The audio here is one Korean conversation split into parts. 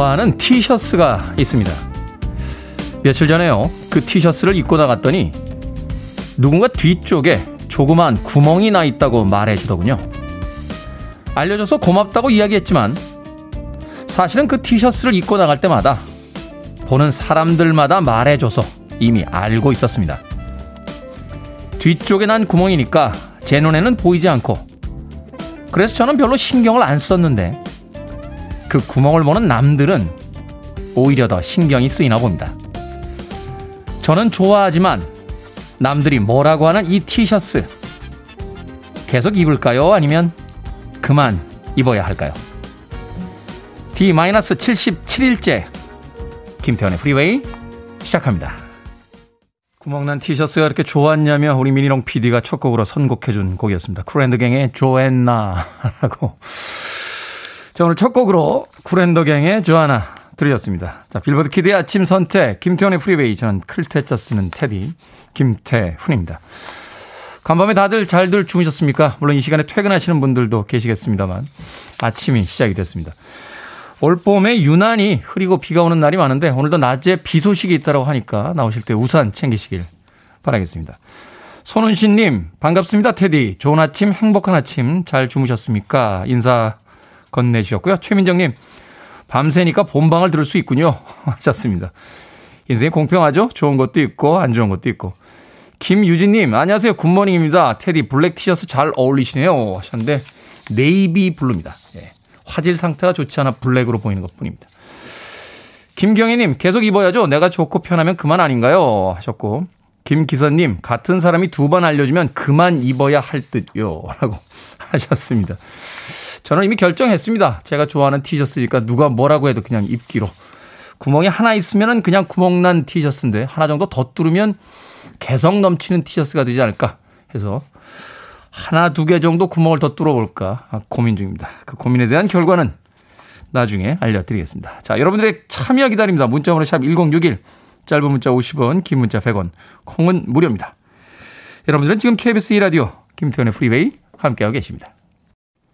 좋아하는 티셔츠가 있습니다. 며칠 전에요. 그 티셔츠를 입고 나갔더니 누군가 뒤쪽에 조그만 구멍이 나 있다고 말해주더군요. 알려줘서 고맙다고 이야기했지만 사실은 그 티셔츠를 입고 나갈 때마다 보는 사람들마다 말해줘서 이미 알고 있었습니다. 뒤쪽에 난 구멍이니까 제 눈에는 보이지 않고 그래서 저는 별로 신경을 안 썼는데 그 구멍을 보는 남들은 오히려 더 신경이 쓰이나 봅니다. 저는 좋아하지만 남들이 뭐라고 하는 이 티셔츠 계속 입을까요? 아니면 그만 입어야 할까요? D-77일째 김태훈의 프리웨이 시작합니다. 구멍난 티셔츠가 이렇게 좋았냐며 우리 미니롱 PD가 첫 곡으로 선곡해준 곡이었습니다. 쿨앤드갱의 조앤나라고 자, 오늘 첫 곡으로 쿨앤더갱의 조아나 들으셨습니다. 자, 빌보드 kid의 아침 선택, 김태훈의 프리웨이. 저는 클 태 자 쓰는 테디, 김태훈입니다. 간밤에 다들 잘들 주무셨습니까? 물론 이 시간에 퇴근하시는 분들도 계시겠습니다만, 아침이 시작이 됐습니다. 올 봄에 유난히 흐리고 비가 오는 날이 많은데, 오늘도 낮에 비 소식이 있다고 하니까 나오실 때 우산 챙기시길 바라겠습니다. 손은신님, 반갑습니다, 테디. 좋은 아침, 행복한 아침, 잘 주무셨습니까? 인사 건네주셨고요. 최민정님, 밤새니까 본방을 들을 수 있군요. 하셨습니다. 인생이 공평하죠? 좋은 것도 있고, 안 좋은 것도 있고. 김유진님, 안녕하세요. good morning입니다. 테디 black 티셔츠 잘 어울리시네요. 하셨는데, navy blue입니다. 예. 화질 상태가 좋지 않아 black으로 보이는 것 뿐입니다. 김경희님, 계속 입어야죠. 내가 좋고 편하면 그만 아닌가요? 하셨고, 김기선님, 같은 사람이 두 번 알려주면 그만 입어야 할 듯요. 라고 하셨습니다. 저는 이미 결정했습니다. 제가 좋아하는 티셔츠니까 누가 뭐라고 해도 그냥 입기로. 구멍이 하나 있으면 그냥 구멍난 티셔츠인데 하나 정도 더 뚫으면 개성 넘치는 티셔츠가 되지 않을까 해서 하나 두 개 정도 구멍을 더 뚫어볼까 고민 중입니다. 그 고민에 대한 결과는 나중에 알려드리겠습니다. 자, 여러분들의 참여 기다립니다. 문자번호 샵 1061, 짧은 문자 50원, 긴 문자 100원, 콩은 무료입니다. 여러분들은 지금 KBS 2라디오 김태현의 프리웨이 함께하고 계십니다.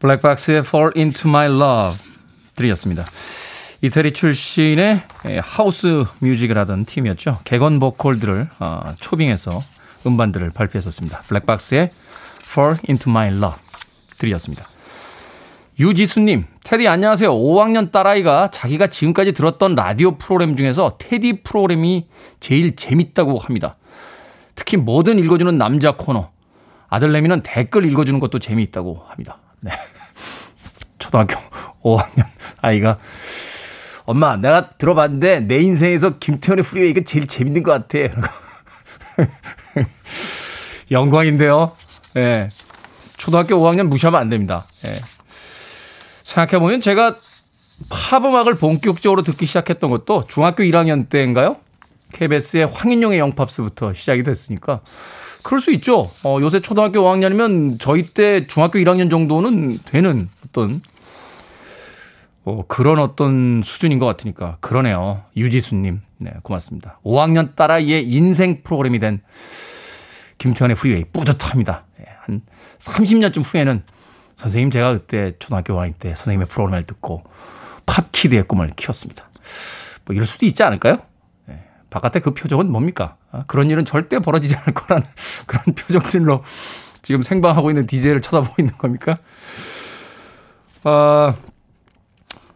블랙박스의 Fall Into My Love 들이었습니다. 이태리 출신의 하우스 뮤직을 하던 팀이었죠. 개건 보컬들을 어, 초빙해서 음반들을 발표했었습니다. 블랙박스의 Fall Into My Love 들이었습니다. 유지수님, 테디 안녕하세요. 5학년 딸아이가 자기가 지금까지 들었던 라디오 프로그램 중에서 테디 프로그램이 제일 재밌다고 합니다. 특히 뭐든 읽어주는 남자 코너. 아들내미는 댓글 읽어주는 것도 재미있다고 합니다. 네. 초등학교 5학년 아이가 엄마 내가 들어봤는데 내 인생에서 김태현의 프리웨이가 제일 재밌는 것 같아. 영광인데요. 예. 네. 초등학교 5학년 무시하면 안 됩니다. 예. 네. 생각해보면 제가 팝 음악을 본격적으로 듣기 시작했던 것도 중학교 1학년 때인가요? KBS의 황인용의 영팝스부터 시작이 됐으니까 그럴 수 있죠. 어, 요새 초등학교 5학년이면 저희 때 중학교 1학년 정도는 되는 어떤 어, 그런 어떤 수준인 것 같으니까 그러네요. 유지수님, 네 고맙습니다. 5학년 딸아이의 인생 프로그램이 된 김태현의 프리웨이 뿌듯합니다. 네, 한 30년쯤 후에는 선생님 제가 그때 초등학교 5학년 때 선생님의 프로그램을 듣고 pop kid의 꿈을 키웠습니다. 뭐 이럴 수도 있지 않을까요? 바깥에 그 표정은 뭡니까? 아, 그런 일은 절대 벌어지지 않을 거라는 그런 표정들로 지금 생방하고 있는 DJ를 쳐다보고 있는 겁니까? 아,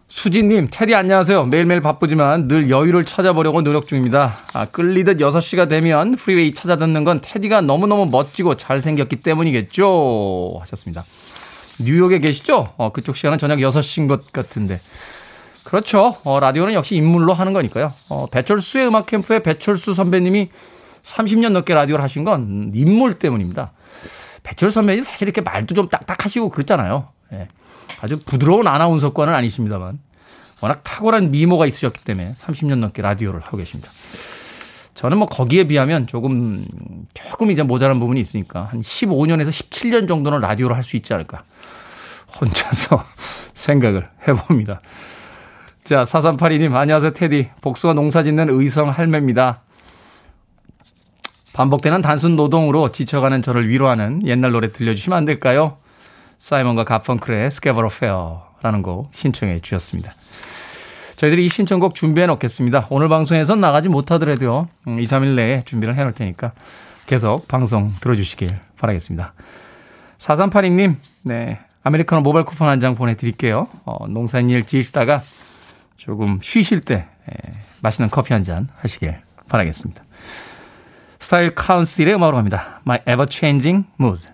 수진님, 테디 안녕하세요. 매일매일 바쁘지만 늘 여유를 찾아보려고 노력 중입니다. 아, 끌리듯 6시가 되면 프리웨이 찾아 듣는 건 테디가 너무너무 멋지고 잘생겼기 때문이겠죠. 하셨습니다. 뉴욕에 계시죠? 어, 그쪽 시간은 저녁 6시인 것 같은데. 그렇죠. 어, 라디오는 역시 인물로 하는 거니까요. 어, 배철수의 음악 캠프에 배철수 선배님이 30년 넘게 라디오를 하신 건 인물 때문입니다. 배철수 선배님 사실 이렇게 말도 좀 딱딱하시고 그렇잖아요. 예. 아주 부드러운 아나운서권은 아니십니다만 워낙 탁월한 미모가 있으셨기 때문에 30년 넘게 라디오를 하고 계십니다. 저는 뭐 거기에 비하면 조금 조금 이제 모자란 부분이 있으니까 한 15년에서 17년 정도는 라디오를 할 수 있지 않을까 혼자서 생각을 해봅니다. 자, 4382님, 안녕하세요, 테디. 복숭아 농사 짓는 의성 할매입니다. 반복되는 단순 노동으로 지쳐가는 저를 위로하는 옛날 노래 들려주시면 안 될까요? 사이먼과 가펑클의 Scarborough Fair라는 곡 신청해 주셨습니다. 저희들이 이 신청곡 준비해 놓겠습니다. 오늘 방송에선 나가지 못하더라도요. 2, 음, 3일 내에 준비를 해 놓을 테니까 계속 방송 들어주시길 바라겠습니다. 4382님, 네. 아메리카노 모바일 쿠폰 한 장 보내드릴게요. 어, 농사일 지으시다가 조금 쉬실 때 에, 맛있는 커피 한 잔 하시길 바라겠습니다. 스타일 카운슬의 음악으로 갑니다. My Ever Changing Mood.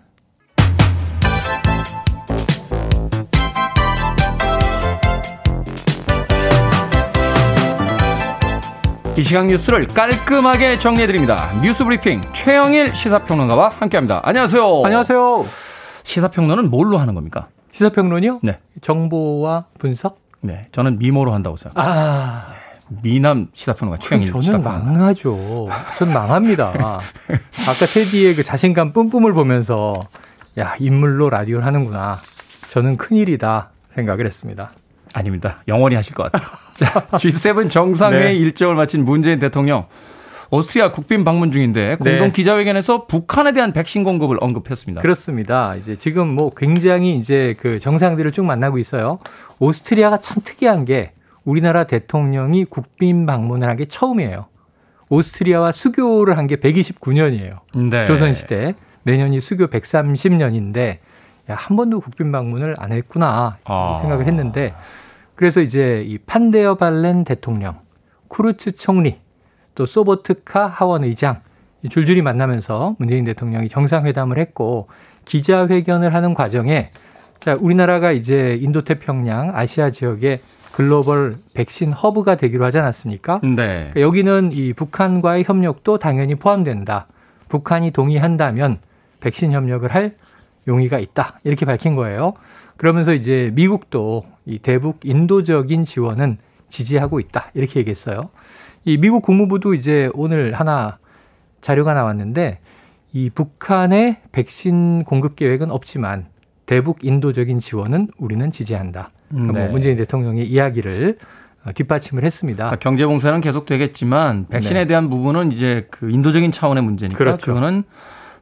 이 시간 뉴스를 깔끔하게 정리해드립니다. 뉴스 브리핑 최영일 시사평론가와 함께합니다. 안녕하세요. 안녕하세요. 시사평론은 뭘로 하는 겁니까? 시사평론이요? 네. 정보와 분석? 네. 저는 미모로 한다고 생각합니다. 아. 미남 시사평론가 최영일 저는. 망하죠. 전 망합니다. 아까 테디의 그 자신감 뿜뿜을 보면서 야 인물로 라디오를 하는구나. 저는 큰일이다 생각을 했습니다. 아닙니다. 영원히 하실 것 같아요. 자, G7 정상회의 네. 일정을 마친 문재인 대통령 오스트리아 국빈 방문 중인데 공동 네. 기자회견에서 북한에 대한 백신 공급을 언급했습니다. 그렇습니다. 이제 지금 뭐 굉장히 이제 그 정상들을 쭉 만나고 있어요. 오스트리아가 참 특이한 게 우리나라 대통령이 국빈 방문을 한 게 처음이에요. 오스트리아와 수교를 한 게 129년이에요. 네. 조선시대. 내년이 수교 130년인데, 야, 한 번도 국빈 방문을 안 했구나. 아. 생각을 했는데, 그래서 이제 이 판데어 발렌 대통령, 쿠르츠 총리, 또 소보트카 하원 의장, 줄줄이 만나면서 문재인 대통령이 정상회담을 했고, 기자회견을 하는 과정에, 자, 우리나라가 이제 인도태평양 아시아 지역에 글로벌 백신 허브가 되기로 하지 않았습니까? 네. 그러니까 여기는 이 북한과의 협력도 당연히 포함된다. 북한이 동의한다면 백신 협력을 할 용의가 있다. 이렇게 밝힌 거예요. 그러면서 이제 미국도 이 대북 인도적인 지원은 지지하고 있다. 이렇게 얘기했어요. 이 미국 국무부도 이제 오늘 하나 자료가 나왔는데 이 북한의 백신 공급 계획은 없지만 대북 인도적인 지원은 우리는 지지한다. 그러니까 뭐 네. 뭐 문재인 대통령의 이야기를 어, 뒷받침을 했습니다. 그러니까 경제 봉쇄는 계속 되겠지만 백신에 네. 대한 부분은 이제 그 인도적인 차원의 문제니까 그렇죠. 그거는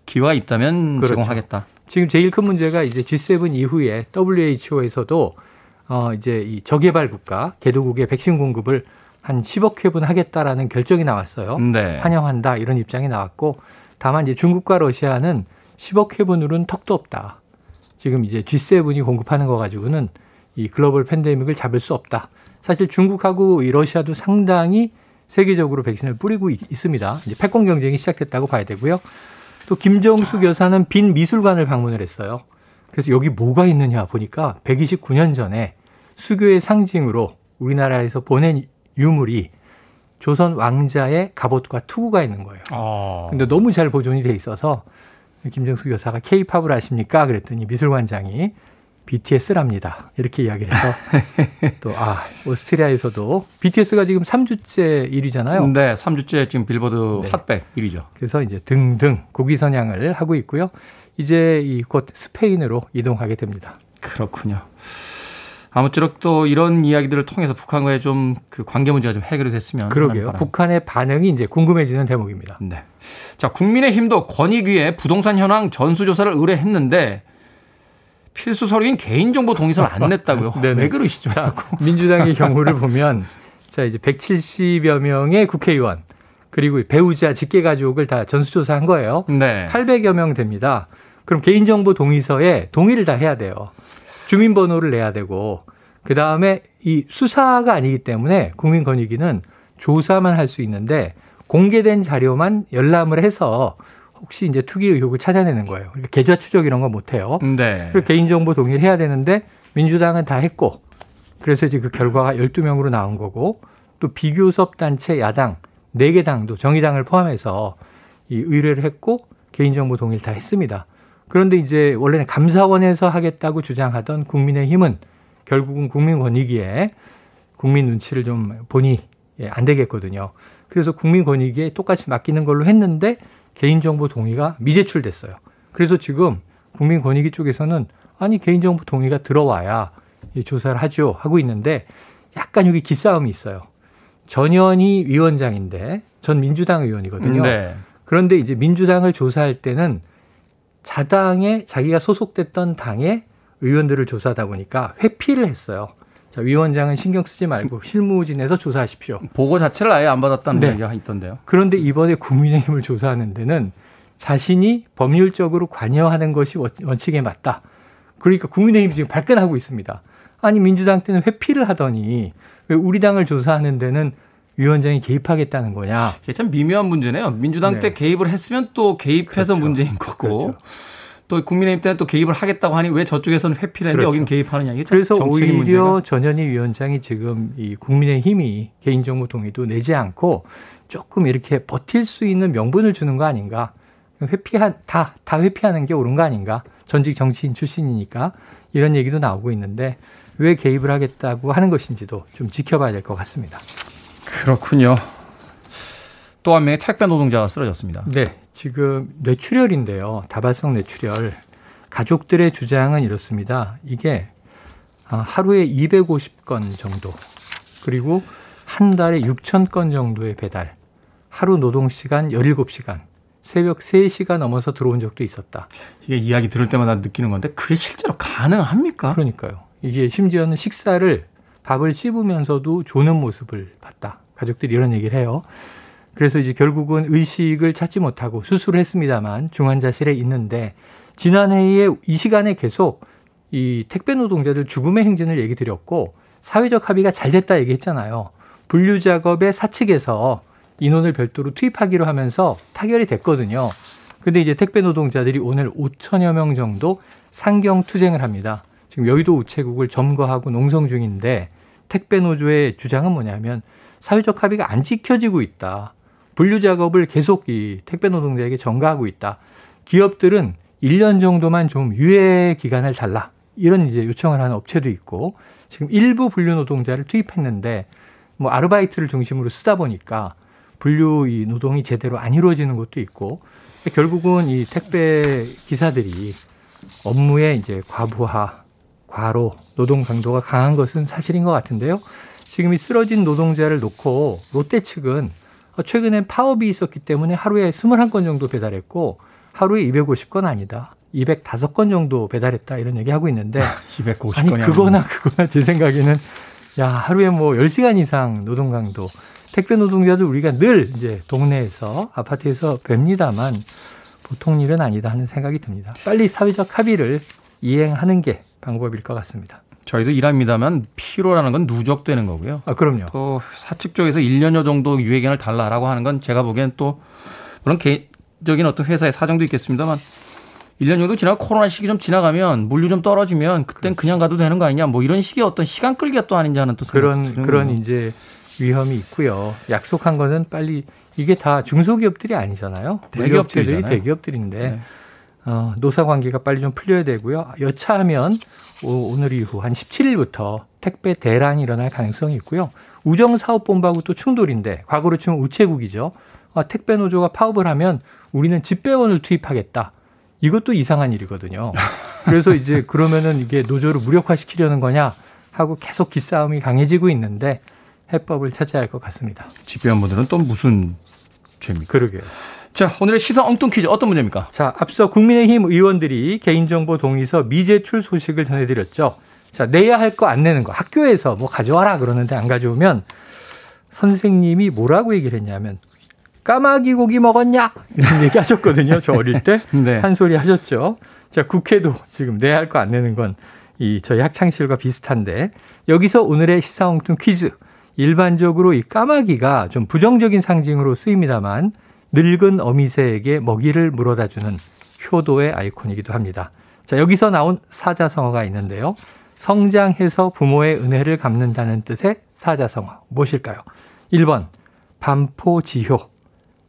기회가 있다면 그렇죠. 제공하겠다. 지금 제일 큰 문제가 이제 G7 이후에 WHO에서도 어 이제 이 저개발 국가 개도국의 백신 공급을 한 10억 회분 하겠다라는 결정이 나왔어요. 네. 환영한다 이런 입장이 나왔고 다만 이제 중국과 러시아는 10억 회분으로는 턱도 없다. 지금 이제 G7이 공급하는 거 가지고는 이 글로벌 팬데믹을 잡을 수 없다. 사실 중국하고 이 러시아도 상당히 세계적으로 백신을 뿌리고 있습니다. 이제 패권 경쟁이 시작됐다고 봐야 되고요. 또 김정숙 여사는 빈 미술관을 방문을 했어요. 그래서 여기 뭐가 있느냐 보니까 129년 전에 수교의 상징으로 우리나라에서 보낸 유물이 조선 왕자의 갑옷과 투구가 있는 거예요. 아. 근데 너무 잘 보존이 돼 있어서 김정숙 여사가 케이팝을 아십니까? 그랬더니 미술관장이 BTS랍니다. 이렇게 이야기를 해서 또 아, 오스트리아에서도 BTS가 지금 3주째 1위잖아요. 네, 3주째 지금 빌보드 네. 핫백 1위죠. 그래서 이제 등등 고기 선양을 하고 있고요. 이제 이곧 스페인으로 이동하게 됩니다. 그렇군요. 아무쪼록 또 이런 이야기들을 통해서 북한과의 좀 그 관계 문제가 좀 해결이 됐으면 그러게요. 북한의 반응이 이제 궁금해지는 대목입니다. 네. 자, 국민의힘도 권익위에 부동산 현황 전수조사를 의뢰했는데 필수 서류인 개인정보 동의서를 안 냈다고요. 왜 그러시죠? 자, 민주당의 경우를 보면 자 이제 170여 명의 국회의원 그리고 배우자 직계 가족을 다 전수조사한 거예요. 네. 800여 명 됩니다. 그럼 개인정보 동의서에 동의를 다 해야 돼요. 주민번호를 내야 되고 그 다음에 이 수사가 아니기 때문에 국민권익위는 조사만 할 수 있는데 공개된 자료만 열람을 해서 혹시 이제 투기 의혹을 찾아내는 거예요. 그러니까 계좌 추적 이런 거 못 해요. 네. 개인정보 동의를 해야 되는데 민주당은 다 했고 그래서 이제 그 결과가 12명으로 나온 거고 또 비교섭 단체 야당 4개 당도 정의당을 포함해서 이 의뢰를 했고 개인정보 동의를 다 했습니다. 그런데 이제 원래는 감사원에서 하겠다고 주장하던 국민의힘은 결국은 국민권익위에 국민 눈치를 좀 보니 예, 안 되겠거든요. 그래서 국민권익위에 똑같이 맡기는 걸로 했는데 개인정보 동의가 미제출됐어요. 그래서 지금 국민권익위 쪽에서는 아니 개인정보 동의가 들어와야 조사를 하죠 하고 있는데 약간 여기 기싸움이 있어요. 전현희 위원장인데 전 민주당 의원이거든요. 네. 그런데 이제 민주당을 조사할 때는 자당에 자기가 소속됐던 당의 의원들을 조사하다 보니까 회피를 했어요. 자, 위원장은 신경 쓰지 말고 실무진에서 조사하십시오. 보고 자체를 아예 안 받았다는 네. 얘기가 있던데요. 그런데 이번에 국민의힘을 조사하는 데는 자신이 법률적으로 관여하는 것이 원칙에 맞다. 그러니까 국민의힘이 지금 발끈하고 있습니다. 아니 민주당 때는 회피를 하더니 왜 우리 당을 조사하는 데는 위원장이 개입하겠다는 거냐. 이게 참 미묘한 문제네요. 민주당 네. 때 개입을 했으면 또 개입해서 그렇죠. 문제인 거고. 그렇죠. 또 국민의힘 때는 또 개입을 하겠다고 하니 왜 저쪽에서는 회피를 했는데 그렇죠. 여기는 개입하느냐 이게 그래서 오히려 문제가. 전현희 위원장이 지금 이 국민의힘이 개인정보 동의도 내지 않고 조금 이렇게 버틸 수 있는 명분을 주는 거 아닌가 회피한 다 다 회피하는 게 옳은 거 아닌가 전직 정치인 출신이니까 이런 얘기도 나오고 있는데 왜 개입을 하겠다고 하는 것인지도 좀 지켜봐야 될 것 같습니다. 그렇군요. 또 한 명의 택배 노동자가 쓰러졌습니다. 네. 지금 뇌출혈인데요. 다발성 뇌출혈. 가족들의 주장은 이렇습니다. 이게 아, 하루에 250건 정도. 그리고 한 달에 6천 건 정도의 배달. 하루 노동 시간 17시간. 새벽 3시가 넘어서 들어온 적도 있었다. 이게 이야기 들을 때마다 느끼는 건데 그게 실제로 가능합니까? 그러니까요. 이게 심지어는 식사를 밥을 씹으면서도 조는 모습을. 가족들이 이런 얘기를 해요. 그래서 이제 결국은 의식을 찾지 못하고 수술을 했습니다만 중환자실에 있는데 지난해에 이 시간에 계속 이 택배 노동자들 죽음의 행진을 얘기 드렸고 사회적 합의가 잘 됐다 얘기했잖아요. 분류 작업에 사측에서 인원을 별도로 투입하기로 하면서 타결이 됐거든요. 근데 이제 택배 노동자들이 오늘 5천여 명 정도 상경 투쟁을 합니다. 지금 여의도 우체국을 점거하고 농성 중인데 택배 노조의 주장은 뭐냐면 사회적 합의가 안 지켜지고 있다. 분류 작업을 계속 이 택배 노동자에게 전가하고 있다. 기업들은 1년 정도만 좀 유예 기간을 달라. 이런 이제 요청을 하는 업체도 있고 지금 일부 분류 노동자를 투입했는데 뭐 아르바이트를 중심으로 쓰다 보니까 분류 이 노동이 제대로 안 이루어지는 것도 있고 결국은 이 택배 기사들이 업무의 이제 과부하 과로, 노동 강도가 강한 것은 사실인 것 같은데요. 지금 이 쓰러진 노동자를 놓고 롯데 측은 최근에 파업이 있었기 때문에 하루에 21건 정도 배달했고 하루에 250건 아니다. 205건 정도 배달했다 이런 얘기 하고 있는데 250건이 아니 그거나 그거나 제 생각에는 야 하루에 뭐 10시간 이상 노동 강도 택배 노동자도 우리가 늘 이제 동네에서 아파트에서 뵙니다만 보통 일은 아니다 하는 생각이 듭니다. 빨리 사회적 합의를 이행하는 게 방법일 것 같습니다. 저희도 일합니다만 피로라는 건 누적되는 거고요. 아, 그럼요. 또 사측 쪽에서 1년여 정도 유예기간을 달라라고 하는 건 제가 보기엔 또 물론 개인적인 어떤 회사의 사정도 있겠습니다만 1년 정도 지나고 코로나 시기 좀 지나가면 물류 좀 떨어지면 그땐 그냥 가도 되는 거 아니냐 뭐 이런 식의 어떤 시간 끌기가 또 아닌지 하는 또 그런 그런 이제 위험이 있고요. 약속한 거는 빨리 이게 다 중소기업들이 아니잖아요. 대기업들이 대기업들인데 네. 어, 노사 관계가 빨리 좀 풀려야 되고요. 여차하면 오, 늘 이후 한 17일부터 택배 대란이 일어날 가능성이 있고요. 우정사업본부하고 또 충돌인데 과거로 치면 우체국이죠. 아, 택배 노조가 파업을 하면 우리는 집배원을 투입하겠다. 이것도 이상한 일이거든요. 그래서 이제 그러면은 이게 노조를 무력화시키려는 거냐 하고 계속 기싸움이 강해지고 있는데 해법을 찾아야 할 것 같습니다. 집배원분들은 또 무슨 죄입니까? 그러게요. 자, 오늘의 시사 엉뚱 퀴즈 어떤 문제입니까? 자, 앞서 국민의힘 의원들이 개인정보 동의서 미제출 소식을 전해드렸죠. 자, 내야 할 거 안 내는 거. 학교에서 뭐 가져와라 그러는데 안 가져오면 선생님이 뭐라고 얘기를 했냐면 까마귀 고기 먹었냐? 이런 얘기 하셨거든요. 저 어릴 때. 네. 한 소리 하셨죠. 자, 국회도 지금 내야 할 거 안 내는 건 이 저희 학창시절과 비슷한데 여기서 오늘의 시사 엉뚱 퀴즈. 일반적으로 이 까마귀가 좀 부정적인 상징으로 쓰입니다만 늙은 어미새에게 먹이를 물어다 주는 효도의 아이콘이기도 합니다. 자, 여기서 나온 사자성어가 있는데요. 성장해서 부모의 은혜를 갚는다는 뜻의 사자성어 무엇일까요? 1번 반포지효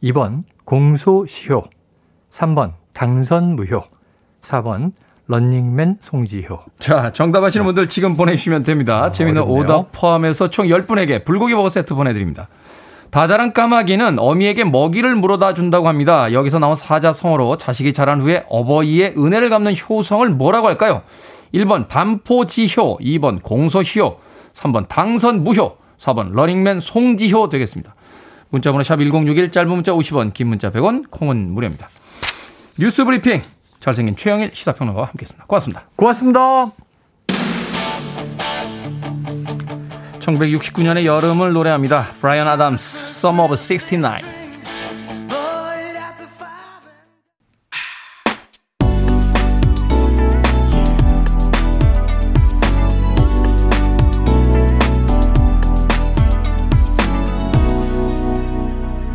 2번 공소시효 3번 당선무효 4번 런닝맨 송지효. 자, 정답하시는 분들 지금 보내주시면 됩니다. 아, 재미있는 어렵네요. 오답 포함해서 총 10분에게 불고기 버거 세트 보내드립니다. 다자란 까마귀는 어미에게 먹이를 물어다 준다고 합니다. 여기서 나온 사자성어로 자식이 자란 후에 어버이의 은혜를 갚는 효성을 뭐라고 할까요? 1번 반포지효, 2번 공소시효, 3번 당선무효, 4번 러닝맨 송지효 되겠습니다. 문자번호 샵 1061, 짧은 문자 50원, 긴 문자 100원, 콩은 무료입니다. 뉴스 브리핑 잘생긴 최영일 시사평론가와 함께했습니다. 고맙습니다. 고맙습니다. 1969년의 여름을 노래합니다. 브라이언 아담스, Summer of 69.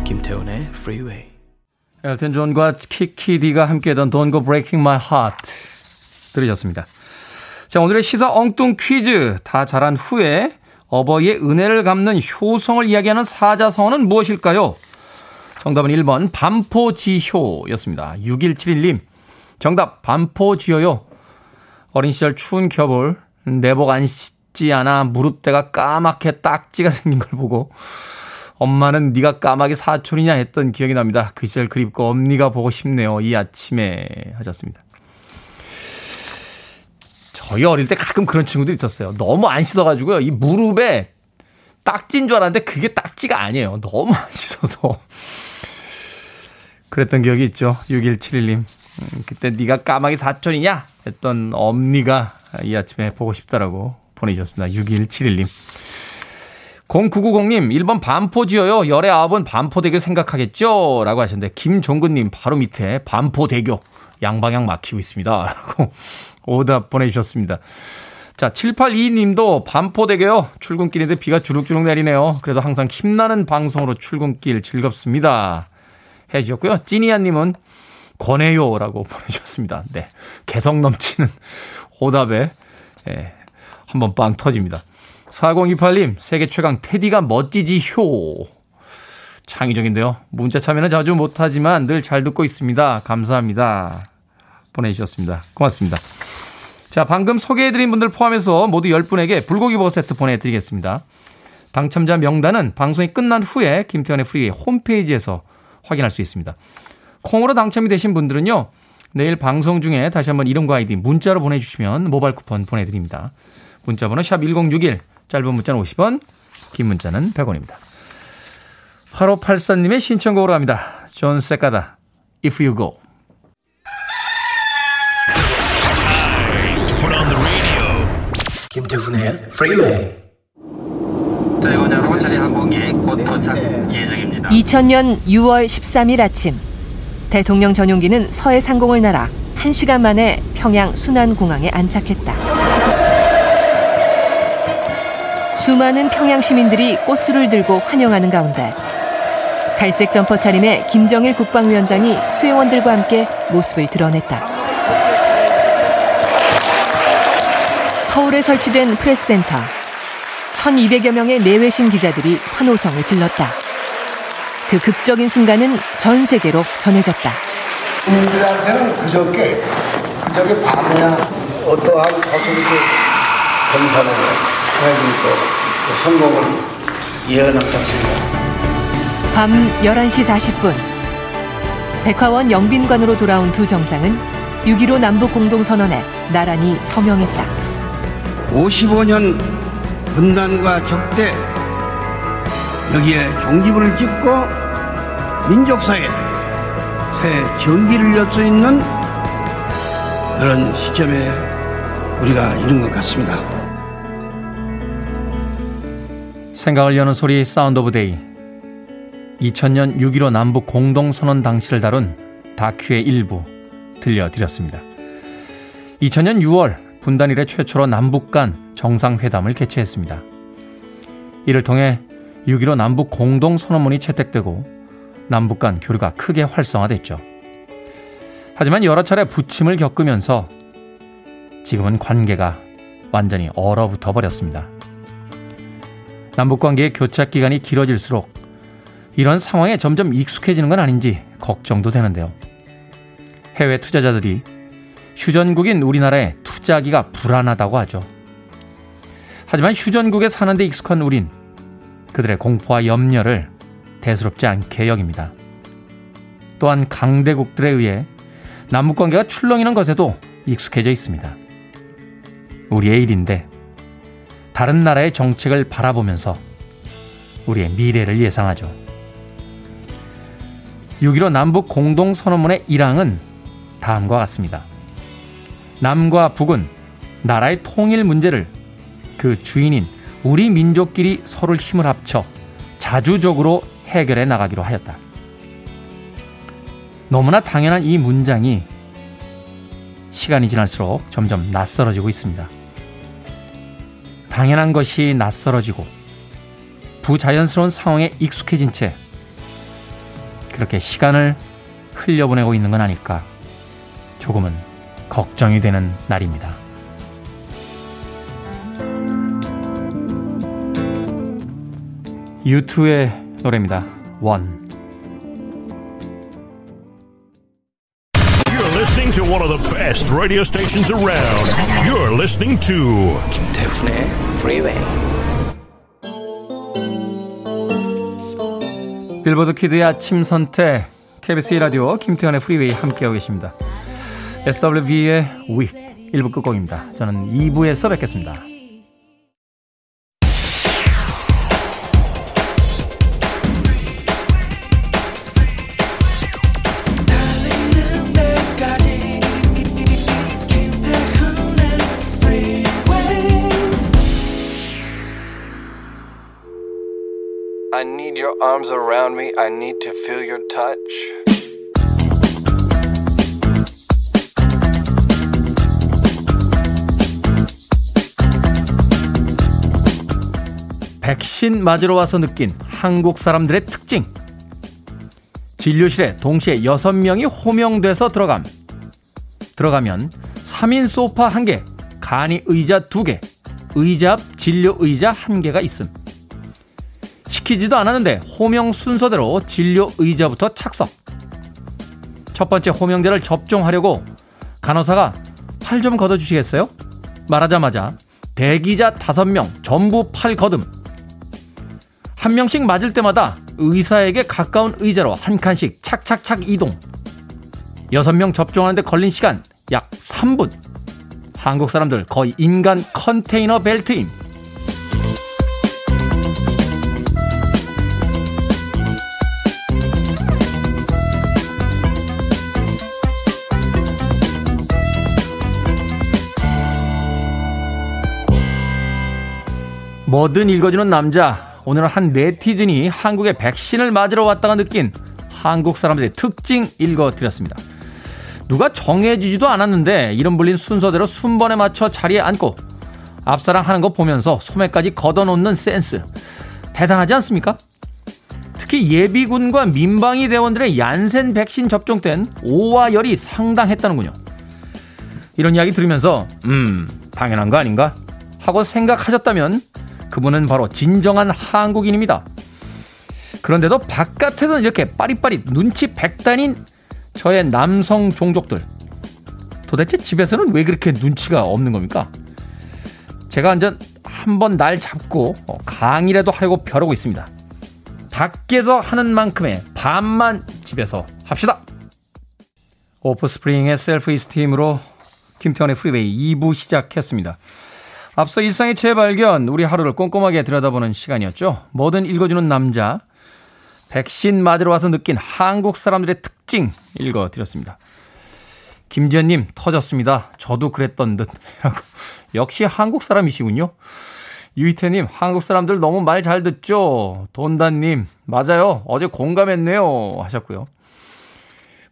김태훈의 Freeway. 엘튼 존과 키키디가 함께했던 Don't Go Breaking My Heart 들으셨습니다. 자, 오늘의 시사 엉뚱 퀴즈 다 자란 후에 어버이의 은혜를 갚는 효성을 이야기하는 사자성어는 무엇일까요? 정답은 1번 반포지효였습니다. 6171님 정답 반포지효요. 어린 시절 추운 겨울 내복 안 씻지 않아 무릎대가 까맣게 딱지가 생긴 걸 보고 엄마는 네가 까마귀 사촌이냐 했던 기억이 납니다. 그 시절 그립고 엄니가 보고 싶네요. 이 아침에 하셨습니다. 저희 어릴 때 가끔 그런 친구들 있었어요. 너무 안 씻어가지고요. 이 무릎에 딱지인 줄 알았는데 그게 딱지가 아니에요. 너무 안 씻어서. 그랬던 기억이 있죠. 6171님. 음, 그때 네가 까마귀 사촌이냐? 했던 엄니가 이 아침에 보고 싶다라고 보내주셨습니다. 6171님. 0990님, 1번 반포 지어요. 열의 아홉은 반포대교 생각하겠죠? 라고 하셨는데, 김종근님, 바로 밑에 반포대교. 양방향 막히고 있습니다. 라고 오답 보내주셨습니다. 자, 782님도 반포대교요. 출근길인데 비가 주룩주룩 내리네요. 그래도 항상 힘나는 방송으로 출근길 즐겁습니다. 해 주셨고요. 찌니아님은 권해요라고 보내주셨습니다. 네. 개성 넘치는 오답에, 예, 한번 빵 터집니다. 4028님, 세계 최강 테디가 멋지지 효. 창의적인데요. 문자 참여는 자주 못하지만 늘 잘 듣고 있습니다. 감사합니다. 보내주셨습니다. 고맙습니다. 자, 방금 소개해드린 분들 포함해서 모두 10분에게 불고기 버거 세트 보내드리겠습니다. 당첨자 명단은 방송이 끝난 후에 김태훈의 프리웨이 홈페이지에서 확인할 수 있습니다. 콩으로 당첨이 되신 분들은요, 내일 방송 중에 다시 한번 이름과 아이디 문자로 보내주시면 모바일 쿠폰 보내드립니다. 문자 번호 샵 1061, 짧은 문자는 50원, 긴 문자는 100원입니다. 8584님의 신청곡으로 합니다. 존 세카다, If You Go. 김태훈의 프리웨이 자, 이번 여러분 자리 항공기 곧 도착 예정입니다. 2000년 6월 13일 아침 대통령 전용기는 서해 상공을 날아 1시간 만에 평양 순안공항에 안착했다. 수많은 평양 시민들이 꽃술을 들고 환영하는 가운데 갈색 점퍼 차림의 김정일 국방위원장이 수행원들과 함께 모습을 드러냈다. 서울에 설치된 프레스센터. 1200여 명의 내외신 기자들이 환호성을 질렀다. 그 극적인 순간은 전 세계로 전해졌다. 국민들한테는 그저께, 그저께 밤에야 어떠한 가수들이 검사를 축하해주고 성공을 예언한 것 같습니다. 밤 11시 40분. 백화원 영빈관으로 돌아온 두 정상은 6.15 남북 공동선언에 나란히 서명했다. 55년 분단과 적대 여기에 종지부를 찍고 민족사에 새 전기를 열 수 있는 그런 시점에 우리가 이른 것 같습니다. 생각을 여는 소리 Sound of Day 2000년 6.15 남북 공동선언 당시를 다룬 다큐의 일부 들려드렸습니다. 2000년 6월 분단 이래 최초로 남북 간 정상회담을 개최했습니다. 이를 통해 6.15 남북 공동선언문이 채택되고 남북 간 교류가 크게 활성화됐죠. 하지만 여러 차례 부침을 겪으면서 지금은 관계가 완전히 얼어붙어 버렸습니다. 남북 관계의 교착 기간이 길어질수록 이런 상황에 점점 익숙해지는 건 아닌지 걱정도 되는데요. 해외 투자자들이 휴전국인 우리나라에 투자하기가 불안하다고 하죠. 하지만 휴전국에 사는데 익숙한 우린 그들의 공포와 염려를 대수롭지 않게 여깁니다. 또한 강대국들에 의해 남북 관계가 출렁이는 것에도 익숙해져 있습니다. 우리의 일인데 다른 나라의 정책을 바라보면서 우리의 미래를 예상하죠. 6.15 남북 공동선언문의 1항은 다음과 같습니다. 남과 북은 나라의 통일 문제를 그 주인인 우리 민족끼리 서로 힘을 합쳐 자주적으로 해결해 나가기로 하였다. 너무나 당연한 이 문장이 시간이 지날수록 점점 낯설어지고 있습니다. 당연한 것이 낯설어지고 부자연스러운 상황에 익숙해진 채 그렇게 시간을 흘려보내고 있는 건 아닐까 조금은 걱정이 되는 날입니다. 유투의 노래입니다. 원. You're listening to one of the best radio stations around. You're listening to 김태훈의 Freeway. 빌보드 키드의 아침 선택 KBS 라디오 김태훈의 프리웨이 함께하고 계십니다. SWV의 위 1부 끝곡입니다. 저는 2부에서 뵙겠습니다. 백신 맞으러 와서 느낀 한국 사람들의 특징. 진료실에 동시에 6명이 호명돼서 들어감. 들어가면 3인 소파 1개, 간이 의자 2개, 의자 앞 진료 의자 1개가 있음. 시키지도 않았는데 호명 순서대로 진료 의자부터 착석. 첫 번째 호명자를 접종하려고 간호사가 팔 좀 걷어주시겠어요? 말하자마자 대기자 5명 전부 팔 거듬. 한 명씩 맞을 때마다 의사에게 가까운 의자로 한 칸씩 착착착 이동. 여섯 명 접종하는데 걸린 시간 약 3분. 한국 사람들 거의 인간 컨테이너 벨트임. 뭐든 읽어주는 남자. 오늘은 한 네티즌이 한국에 백신을 맞으러 왔다가 느낀 한국 사람들의 특징 읽어드렸습니다. 누가 정해지지도 않았는데 이름 불린 순서대로 순번에 맞춰 자리에 앉고 앞사랑 하는 거 보면서 소매까지 걷어놓는 센스. 대단하지 않습니까? 특히 예비군과 민방위 대원들의 얀센 백신 접종 땐 오와 열이 상당했다는군요. 이런 이야기 들으면서 음 당연한 거 아닌가 하고 생각하셨다면 그분은 바로 진정한 한국인입니다. 그런데도 바깥에서는 이렇게 빠릿빠릿 눈치 백단인 저의 남성 종족들. 도대체 집에서는 왜 그렇게 눈치가 없는 겁니까? 제가 완전 한번 날 잡고 어, 강의라도 하려고 벼르고 있습니다. 밖에서 하는 만큼의 반만 집에서 합시다. 오프스프링의 Self Esteem으로 김태훈의 프리웨이 2부 시작했습니다. 앞서 일상의 재발견, 우리 하루를 꼼꼼하게 들여다보는 시간이었죠. 뭐든 읽어주는 남자. 백신 맞으러 와서 느낀 한국 사람들의 특징 읽어드렸습니다. 김지현님, 터졌습니다. 저도 그랬던 듯. 역시 한국 사람이시군요. 유희태님, 한국 사람들 너무 말 잘 듣죠? 돈단님, 맞아요. 어제 공감했네요. 하셨고요.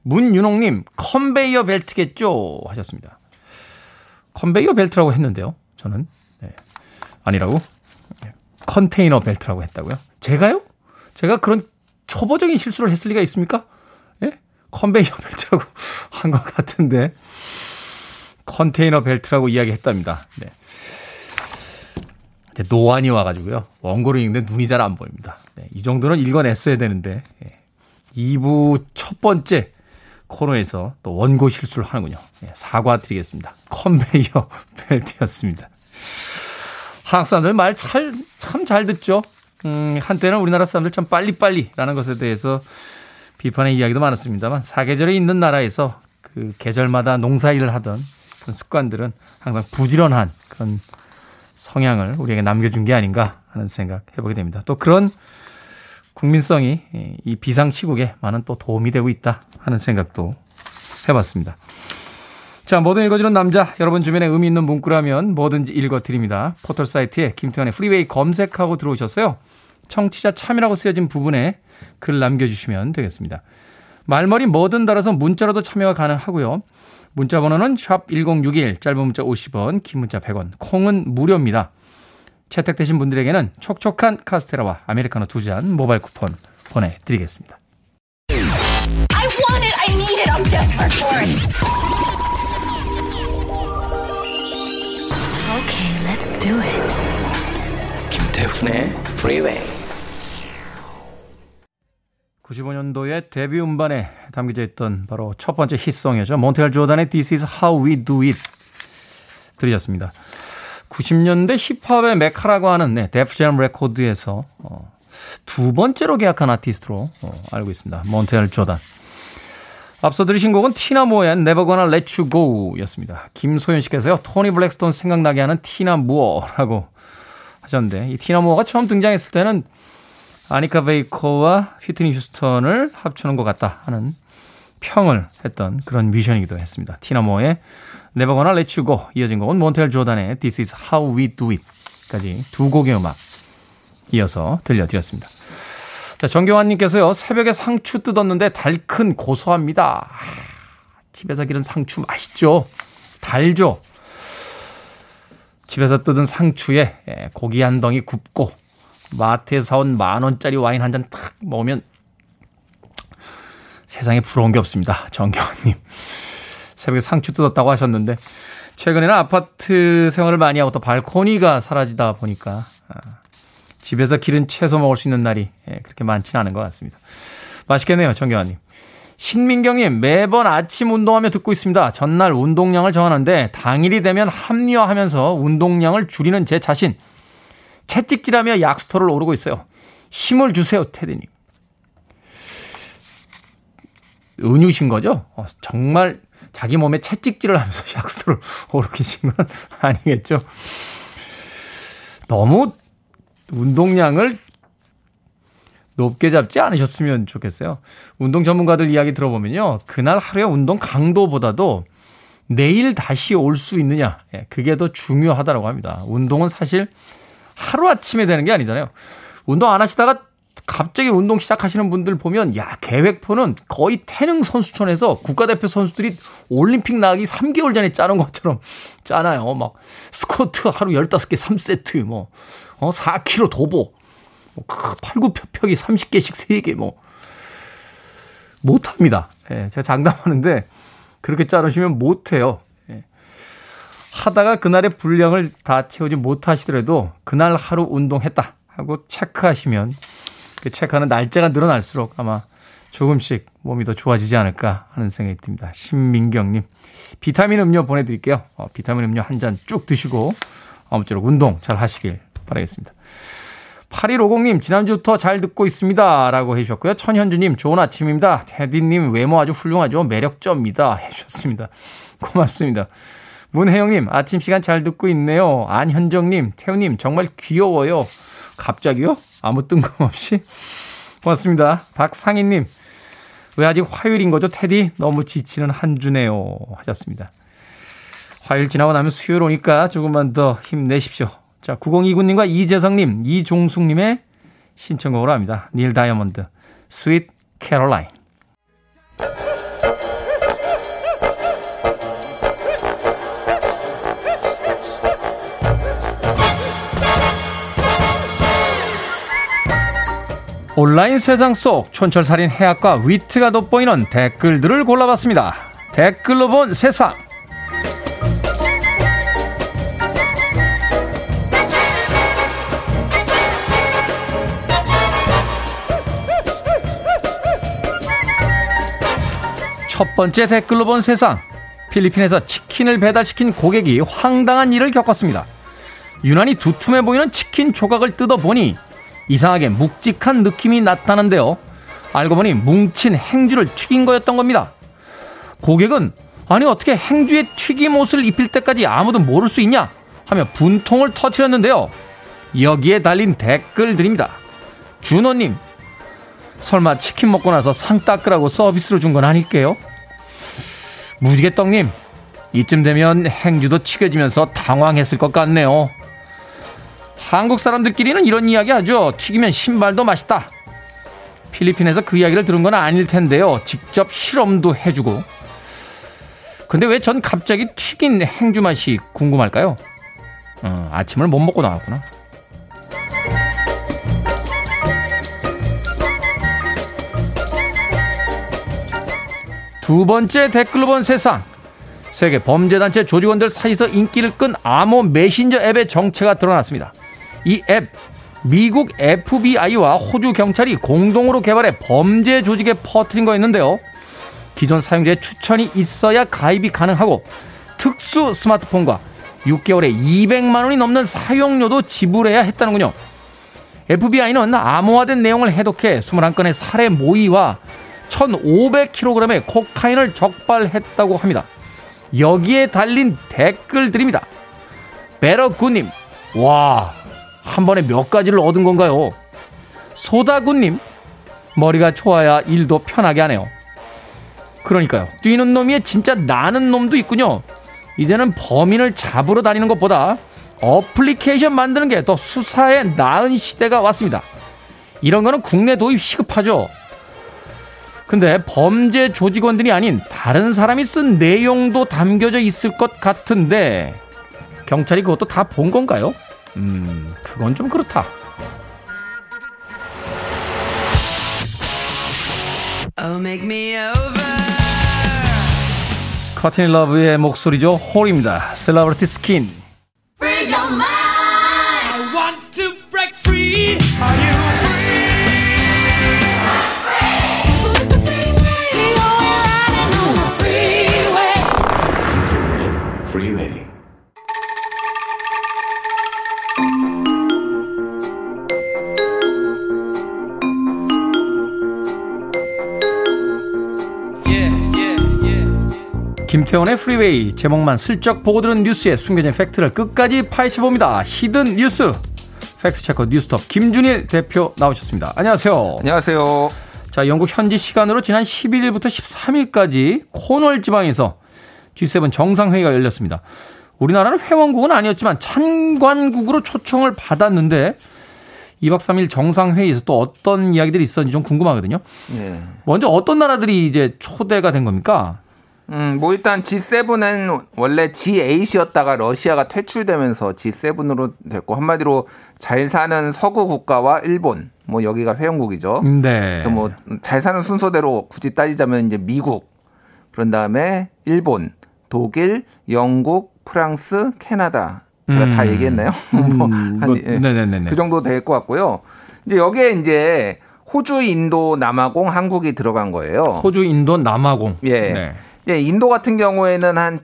문윤홍님, 컨베이어 벨트겠죠? 하셨습니다. 컨베이어 벨트라고 했는데요. 저는. 네. 아니라고? 네. 컨테이너 벨트라고 했다고요? 제가요? 제가 그런 초보적인 실수를 했을 리가 있습니까? 예? 컨베이어 벨트라고 한 것 같은데. 컨테이너 벨트라고 이야기했답니다. 네. 노안이 와가지고요. 원고를 읽는데 눈이 잘 안 보입니다. 네, 이 정도는 읽어냈어야 되는데 예. 2부 첫 번째 코너에서 또 원고 실수를 하는군요. 예, 사과드리겠습니다. 컨베이어 벨트였습니다. 한국 사람들 말 참 잘 듣죠. 음, 한때는 우리나라 사람들 참 빨리빨리라는 것에 대해서 비판의 이야기도 많았습니다만 사계절에 있는 나라에서 그 계절마다 농사일을 하던 그런 습관들은 항상 부지런한 그런 성향을 우리에게 남겨준 게 아닌가 하는 생각 해보게 됩니다. 또 그런 국민성이 이 비상시국에 많은 또 도움이 되고 있다 하는 생각도 해봤습니다. 자, 뭐든 읽어주는 남자. 여러분 주변에 의미 있는 문구라면 뭐든지 읽어드립니다. 포털 사이트에 김태훈의 프리웨이 검색하고 들어오셨어요. 청취자 참여라고 쓰여진 부분에 글 남겨주시면 되겠습니다. 말머리 뭐든 달아서 문자로도 참여가 가능하고요. 문자 번호는 샵 1061, 짧은 문자 50원, 긴 문자 100원, 콩은 무료입니다. 채택되신 분들에게는 촉촉한 카스테라와 아메리카노 두 잔 모바일 쿠폰 보내드리겠습니다. Okay, let's do it. 김태훈의 Freeway. 95년도에 데뷔 음반에 담겨져 있던 바로 첫 번째 히송이었죠. 몬테알 조단의 This is how we do it 들으셨습니다. 90년대 힙합의 메카라고 하는 네, 데프잼 레코드에서 어, 두 번째로 계약한 아티스트로 어, 알고 있습니다. 몬텔 조단. 앞서 들으신 곡은 티나 무어의 Never Gonna Let You Go 였습니다. 김소연 씨께서요, 토니 브랙스톤 생각나게 하는 티나 무어라고 하셨는데, 이 티나 무어가 처음 등장했을 때는 아니타 베이커와 휘트니 휴스턴을 합치는 것 같다 하는 평을 했던 그런 미션이기도 했습니다. 티나 무어의 Never Gonna Let You Go 이어진 곡은 몬텔 조단의 This Is How We Do It까지 두 곡의 음악 이어서 들려드렸습니다. 자, 정경환님께서요, 새벽에 상추 뜯었는데 달큰 고소합니다. 집에서 기른 상추 맛있죠? 달죠? 집에서 뜯은 상추에 예, 고기 한 덩이 굽고 마트에서 사온 만 원짜리 와인 한 잔 탁 먹으면 세상에 부러운 게 없습니다. 정경환님. 새벽에 상추 뜯었다고 하셨는데 최근에는 아파트 생활을 많이 하고 또 발코니가 사라지다 보니까 아, 집에서 기른 채소 먹을 수 있는 날이 예, 그렇게 많지는 않은 것 같습니다. 맛있겠네요, 정경환님. 신민경님, 매번 아침 운동하며 듣고 있습니다. 전날 운동량을 정하는데 당일이 되면 합리화하면서 운동량을 줄이는 제 자신. 채찍질하며 약수터를 오르고 있어요. 힘을 주세요, 테디님. 은유신 거죠? 어, 정말 자기 몸에 채찍질을 하면서 약수를 오르 계신 건 아니겠죠. 너무 운동량을 높게 잡지 않으셨으면 좋겠어요. 운동 전문가들 이야기 들어보면요. 그날 하루의 운동 강도보다도 내일 다시 올 수 있느냐. 예, 그게 더 중요하다고 합니다. 운동은 사실 하루아침에 되는 게 아니잖아요. 운동 안 하시다가 갑자기 운동 시작하시는 분들 보면 야 계획표는 거의 태능 선수촌에서 국가대표 선수들이 올림픽 나가기 3개월 전에 짜는 것처럼 짜나요. 막 스쿼트 하루 15개 3세트 뭐 어, 4kg 도보 뭐 팔굽혀펴기 30개씩 3개 뭐 못합니다. 예, 제가 장담하는데 그렇게 짜르시면 못해요. 예. 하다가 그날의 분량을 다 채우지 못하시더라도 그날 하루 운동했다 하고 체크하시면 그 체크하는 날짜가 늘어날수록 아마 조금씩 몸이 더 좋아지지 않을까 하는 생각이 듭니다. 신민경님, 비타민 음료 보내드릴게요. 어, 비타민 음료 한 잔 쭉 드시고 아무쪼록 운동 잘 하시길 바라겠습니다. 8150님, 지난주부터 잘 듣고 있습니다. 라고 해주셨고요. 천현주님, 좋은 아침입니다. 테디님, 외모 아주 훌륭하죠. 매력점입니다. 해주셨습니다. 고맙습니다. 문혜영님, 아침 시간 잘 듣고 있네요. 안현정님, 태훈님, 정말 귀여워요. 갑자기요? 아무 뜬금없이. 고맙습니다. 박상희님, 왜 아직 화요일인 거죠, 테디? 너무 지치는 한 주네요. 하셨습니다. 화요일 지나고 나면 수요일 오니까 조금만 더 힘내십시오. 자, 9029님과 이재성님, 이종숙님의 신청곡으로 합니다. 닐 다이아몬드, Sweet 캐롤라인. 온라인 세상 속 촌철살인 해학과 위트가 돋보이는 댓글들을 골라봤습니다. 댓글로 본 세상. 첫 번째 댓글로 본 세상. 필리핀에서 치킨을 배달시킨 고객이 황당한 일을 겪었습니다. 유난히 두툼해 보이는 치킨 조각을 뜯어보니 이상하게 묵직한 느낌이 났다는데요. 알고 보니 뭉친 행주를 튀긴 거였던 겁니다. 고객은 아니 어떻게 행주에 튀김 옷을 입힐 때까지 아무도 모를 수 있냐 하며 분통을 터트렸는데요. 여기에 달린 댓글들입니다. 준호님, 설마 치킨 먹고 나서 상 닦으라고 서비스로 준 건 아닐게요? 무지개떡님, 이쯤 되면 행주도 튀겨지면서 당황했을 것 같네요. 한국 사람들끼리는 이런 이야기 하죠. 튀기면 신발도 맛있다. 필리핀에서 그 이야기를 들은 건 아닐 텐데요. 직접 실험도 해주고. 근데 왜 전 갑자기 튀긴 행주 맛이 궁금할까요? 어, 아침을 못 먹고 나왔구나. 두 번째 댓글로 본 세상. 세계 범죄단체 조직원들 사이에서 인기를 끈 암호 메신저 앱의 정체가 드러났습니다. 이 앱, 미국 FBI와 호주 경찰이 공동으로 개발해 범죄 조직에 퍼뜨린 거였는데요. 기존 사용자의 추천이 있어야 가입이 가능하고 특수 스마트폰과 6개월에 200만 원이 넘는 사용료도 지불해야 했다는군요. FBI는 암호화된 내용을 해독해 21건의 살해 모의와 1,500kg의 코카인을 적발했다고 합니다. 여기에 달린 댓글들입니다. 베러구님, 와, 한 번에 몇 가지를 얻은 건가요? 소다구님, 머리가 좋아야 일도 편하게 하네요. 그러니까요. 뛰는 놈이 진짜 나는 놈도 있군요. 이제는 범인을 잡으러 다니는 것보다 어플리케이션 만드는 게 더 수사에 나은 시대가 왔습니다. 이런 거는 국내 도입 시급하죠. 근데 범죄 조직원들이 아닌 다른 사람이 쓴 내용도 담겨져 있을 것 같은데 경찰이 그것도 다 본 건가요? 음, 그건 좀 그렇다. 커튼 러브의 목소리죠. 홀입니다. 셀러브리티 스킨. 김태훈의 프리웨이 제목만 슬쩍 보고 들은 뉴스에 숨겨진 팩트를 끝까지 파헤쳐봅니다. Hidden 뉴스 팩트체커 뉴스톱 김준일 대표 나오셨습니다. 안녕하세요. 안녕하세요. 자, 영국 현지 시간으로 지난 11일부터 13일까지 콘월 지방에서 G7 정상회의가 열렸습니다. 우리나라는 회원국은 아니었지만 참관국으로 초청을 받았는데 2박 3일 정상회의에서 또 어떤 이야기들이 있었는지 좀 궁금하거든요. 네. 먼저 어떤 나라들이 이제 초대가 된 겁니까? 음, 뭐 일단 G7은 원래 G8이었다가 러시아가 퇴출되면서 G7으로 됐고 한마디로 잘 사는 서구 국가와 일본 뭐 여기가 회원국이죠. 네. 그래서 뭐 잘 사는 순서대로 굳이 따지자면 이제 미국 그런 다음에 일본, 독일, 영국, 프랑스, 캐나다 제가 음. 다 얘기했나요? 뭐, 음. 한, 뭐, 예. 네네네. 그 정도 될 것 같고요. 이제 여기에 이제 호주, 인도, 남아공, 한국이 들어간 거예요. 호주, 인도, 남아공. 예. 네. 예, 인도 같은 경우에는 한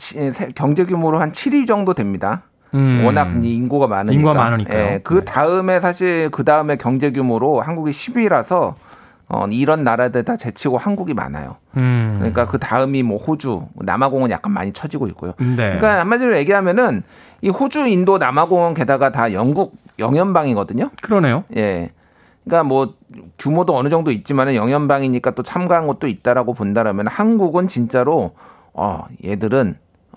경제 규모로 한 7위 정도 됩니다. 음. 워낙 인구가 많으니까. 인구가 많으니까. 예, 그 네. 다음에 사실 그 다음에 경제 규모로 한국이 10위라서 어, 이런 나라들 다 제치고 한국이 많아요. 음. 그러니까 그 다음이 뭐 호주, 남아공은 약간 많이 처지고 있고요. 네. 그러니까 한마디로 얘기하면은 이 호주, 인도, 남아공은 게다가 다 영국 영연방이거든요. 그러네요. 예. 그러니까 뭐 규모도 어느 정도 있지만은 영연방이니까 또 참가한 것도 있다라고 본다라면 한국은 진짜로 어 얘들은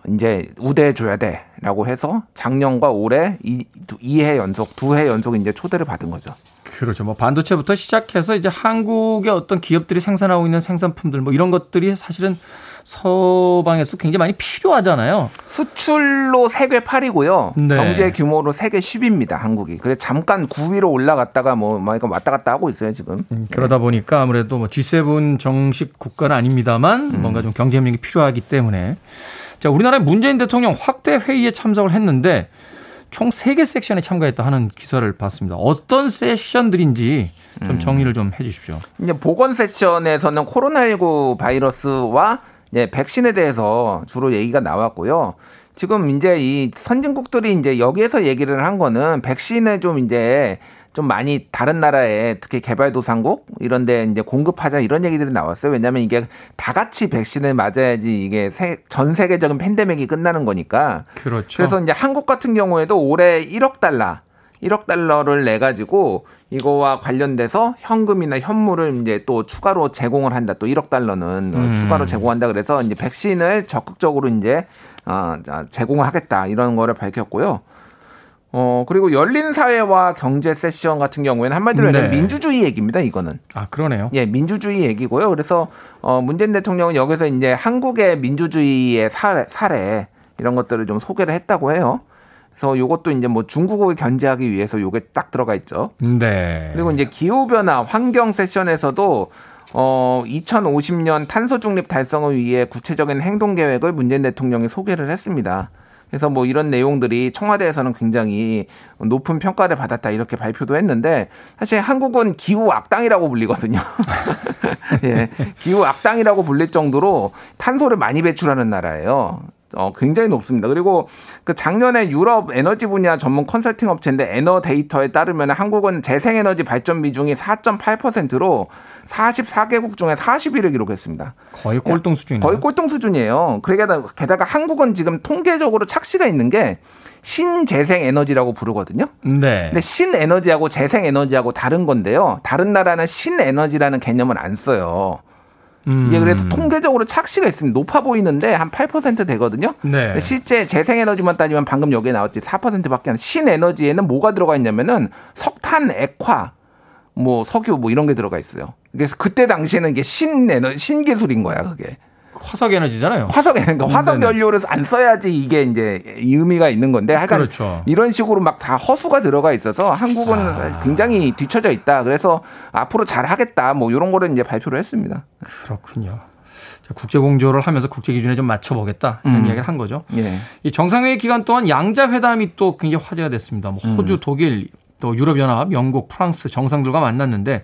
이제 우대해 줘야 돼라고 해서 작년과 올해 이 2해 연속 두 해 연속 이제 초대를 받은 거죠. 그렇죠. 뭐 반도체부터 시작해서 이제 한국의 어떤 기업들이 생산하고 있는 생산품들 뭐 이런 것들이 사실은 서방에서 굉장히 많이 필요하잖아요. 수출로 세계 8위고요. 네. 경제 규모로 세계 10위입니다. 한국이. 그래 잠깐 9위로 올라갔다가 뭐 왔다 갔다 하고 있어요 지금. 음, 그러다 네. 보니까 아무래도 뭐 G7 정식 국가는 아닙니다만 음. 뭔가 좀 경제 협력이 필요하기 때문에 자 우리나라의 문재인 대통령 확대 회의에 참석을 했는데 총 3개 섹션에 참가했다 하는 기사를 봤습니다. 어떤 섹션들인지 좀 음. 정리를 좀 해 주십시오. 이제 보건 섹션에서는 코로나19 바이러스와 예, 백신에 대해서 주로 얘기가 나왔고요. 지금 이제 이 선진국들이 이제 여기에서 얘기를 한 거는 백신을 좀 이제 좀 많이 다른 나라에 특히 개발도상국 이런 데 이제 공급하자 이런 얘기들이 나왔어요. 왜냐하면 이게 다 같이 백신을 맞아야지 이게 세, 전 세계적인 팬데믹이 끝나는 거니까. 그렇죠. 그래서 이제 한국 같은 경우에도 올해 1억 달러 1억 달러를 내 가지고 이거와 관련돼서 현금이나 현물을 이제 또 추가로 제공을 한다. 또 1억 달러는 음. 추가로 제공한다. 그래서 이제 백신을 적극적으로 이제 어, 제공하겠다 이런 거를 밝혔고요. 어, 그리고 열린 사회와 경제 세션 같은 경우에는 한마디로 네. 민주주의 얘기입니다, 이거는. 아, 그러네요. 예, 민주주의 얘기고요. 그래서, 어, 문재인 대통령은 여기서 이제 한국의 민주주의의 사례, 사례 이런 것들을 좀 소개를 했다고 해요. 그래서 요것도 이제 뭐 중국을 견제하기 위해서 요게 딱 들어가 있죠. 네. 그리고 이제 기후 변화 환경 세션에서도 어, 2050년 탄소 중립 달성을 위해 구체적인 행동 계획을 문재인 대통령이 소개를 했습니다. 그래서 뭐 이런 내용들이 청와대에서는 굉장히 높은 평가를 받았다 이렇게 발표도 했는데 사실 한국은 기후 악당이라고 불리거든요. 예. 기후 악당이라고 불릴 정도로 탄소를 많이 배출하는 나라예요. 어, 굉장히 높습니다. 그리고 그 작년에 유럽 에너지 분야 전문 컨설팅 업체인데 에너 데이터에 따르면 한국은 재생에너지 발전 비중이 4.8%로 44개국 중에 40위를 기록했습니다. 거의 꼴등 수준이에요. 거의 꼴등 수준이에요. 그러게다 게다가 한국은 지금 통계적으로 착시가 있는 게 신재생 에너지라고 부르거든요. 네. 근데 신에너지하고 재생 에너지하고 다른 건데요. 다른 나라는 신에너지라는 개념을 안 써요. 음. 이게 그래서 통계적으로 착시가 있습니다. 높아 보이는데 한 8% 되거든요. 네. 실제 재생에너지만 따지면 방금 여기에 나왔지 4%밖에 안 신에너지에는 뭐가 들어가 있냐면은 석탄, 액화, 뭐 석유 뭐 이런 게 들어가 있어요. 그래서 그때 당시에는 이게 신에너 신기술인 거야 그게. 화석 에너지잖아요. 화석 에너지, 그러니까 화석 연료를 안 써야지 이게 이제 의미가 있는 건데, 하여간 그렇죠. 이런 식으로 막 다 허수가 들어가 있어서 한국은 아. 굉장히 뒤처져 있다. 그래서 앞으로 잘 하겠다. 뭐 이런 거를 이제 발표를 했습니다. 그렇군요. 국제 공조를 하면서 국제 기준에 좀 맞춰보겠다 이런 음. 이야기를 한 거죠. 예. 이 정상회의 기간 동안 양자 회담이 또 굉장히 화제가 됐습니다. 뭐 호주, 음. 독일, 또 유럽연합, 영국, 프랑스 정상들과 만났는데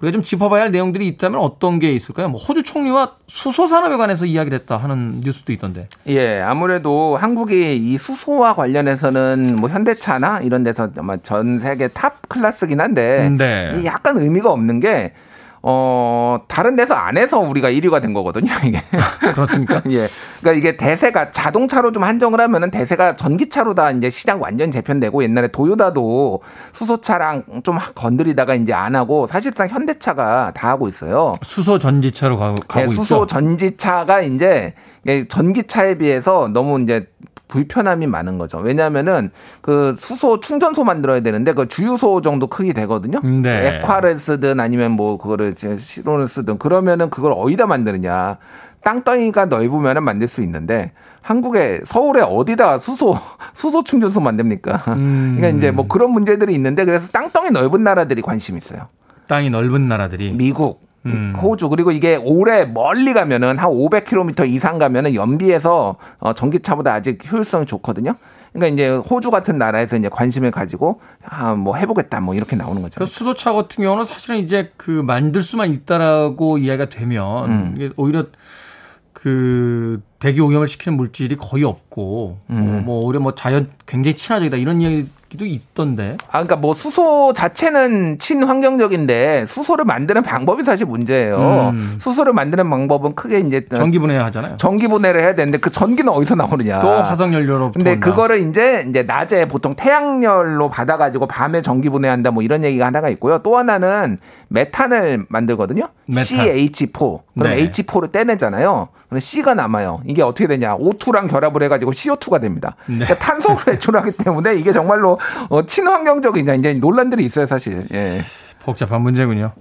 우리가 좀 짚어봐야 할 내용들이 있다면 어떤 게 있을까요? 뭐 호주 총리와 수소 산업에 관해서 이야기를 했다 하는 뉴스도 있던데. 예, 아무래도 한국이 이 수소와 관련해서는 뭐 현대차나 이런 데서 전 세계 top class긴 한데 네. 약간 의미가 없는 게 어, 다른 데서 안 해서 우리가 1위가 된 거거든요, 이게. 그렇습니까? 예. 그러니까 이게 대세가 자동차로 좀 한정을 하면은 대세가 전기차로 다 이제 시장 완전 재편되고 옛날에 도요다도 수소차랑 좀 건드리다가 이제 안 하고 사실상 현대차가 다 하고 있어요. 수소 전지차로 가고, 가고 예, 수소 있죠. 전지차가 이제 전기차에 비해서 너무 이제 불편함이 많은 거죠. 왜냐하면은 그 수소 충전소 만들어야 되는데 그 주유소 정도 크기 되거든요. 네. 액화를 쓰든 아니면 뭐 그거를 실온을 쓰든 그러면은 그걸 어디다 만드느냐. 땅덩이가 넓으면은 만들 수 있는데 한국에 서울에 어디다 수소 수소 충전소 만듭니까? 음. 그러니까 이제 뭐 그런 문제들이 있는데 그래서 땅덩이 넓은 나라들이 관심 있어요. 땅이 넓은 나라들이 미국, 음. 호주 그리고 이게 오래 멀리 가면은 한 500km 이상 가면은 연비에서 어, 전기차보다 아직 효율성이 좋거든요. 그러니까 이제 호주 같은 나라에서 이제 관심을 가지고 아 뭐 해보겠다 뭐 이렇게 나오는 거죠. 그 수소차 같은 경우는 사실은 이제 그 만들 수만 있다라고 이야기가 되면 음. 이게 오히려 그 대기 오염을 시키는 물질이 거의 없고 음. 뭐 오히려 뭐 자연 굉장히 친화적이다 이런 이야기 기 도 있던데. 아, 그러니까 뭐 수소 자체는 친환경적인데 수소를 만드는 방법이 사실 문제예요. 음. 수소를 만드는 방법은 크게 이제 전기 분해 하잖아요. 전기 분해를 해야 되는데 그 전기는 어디서 나오느냐? 또 화석 연료로. 근데 온다. 그거를 이제 이제 낮에 보통 태양열로 받아가지고 밤에 전기 분해한다 뭐 이런 얘기가 하나가 있고요. 또 하나는 메탄을 만들거든요. 메탄. CH4. 그럼 네. H4를 떼내잖아요. 그럼 C가 남아요. 이게 어떻게 되냐? O2랑 결합을 해가지고 CO2가 됩니다. 네. 그러니까 탄소를 배출하기 때문에 이게 정말로 어, 친환경적인 이제 논란들이 있어요, 사실. 예. 복잡한 문제군요.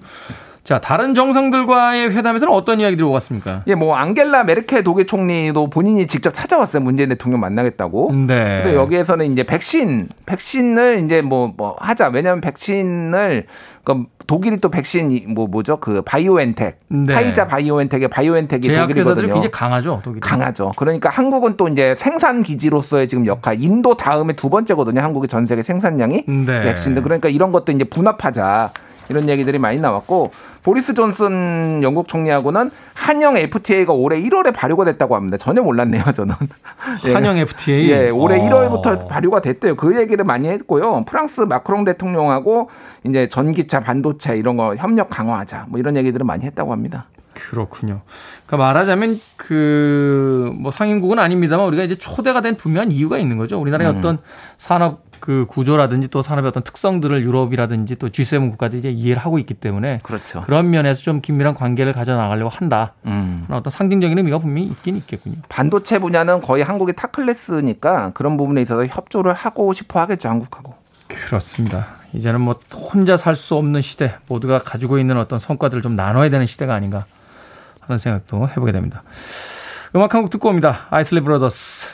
자, 다른 정상들과의 회담에서는 어떤 이야기들이 오갔습니까? 예, 뭐 앙겔라 메르켈 독일 총리도 본인이 직접 찾아왔어요. 문재인 대통령 만나겠다고. 네. 그래서 여기에서는 이제 백신, 백신을 이제 뭐, 뭐 하자. 왜냐하면 백신을 그 독일이 또 백신 뭐 뭐죠? 그 바이오엔텍, 네. 파이자 바이오엔텍의 바이오엔텍이 독일이거든요. 굉장히 강하죠, 독일. 강하죠. 그러니까 한국은 또 이제 생산 기지로서의 지금 역할, 인도 다음에 두 번째거든요. 한국의 전 세계 생산량이 네. 백신들. 그러니까 이런 것도 이제 분업하자. 이런 얘기들이 많이 나왔고 보리스 존슨 영국 총리하고는 한영 FTA가 올해 1월에 발효가 됐다고 합니다. 전혀 몰랐네요, 저는. 한영 FTA. 예, 올해 어. 1월부터 발효가 됐대요. 그 얘기를 많이 했고요. 프랑스 마크롱 대통령하고 이제 전기차, 반도체 이런 거 협력 강화하자. 뭐 이런 얘기들을 많이 했다고 합니다. 그렇군요. 그러니까 말하자면 그 뭐 상인국은 아닙니다만 우리가 이제 초대가 된 분명한 이유가 있는 거죠. 우리나라의 음. 어떤 산업 그 구조라든지 또 산업의 어떤 특성들을 유럽이라든지 또 G7 국가들이 이제 이해를 하고 있기 때문에 그렇죠. 그런 면에서 좀 긴밀한 관계를 가져 나가려고 한다. 음. 어떤 상징적인 의미가 분명히 있긴 있겠군요. 반도체 분야는 거의 한국이 탑클래스니까 그런 부분에 있어서 협조를 하고 싶어 하겠죠, 한국하고. 그렇습니다. 이제는 뭐 혼자 살 수 없는 시대, 모두가 가지고 있는 어떤 성과들을 좀 나눠야 되는 시대가 아닌가 하는 생각도 해보게 됩니다. 음악 한 곡 듣고 옵니다. Isley Brothers,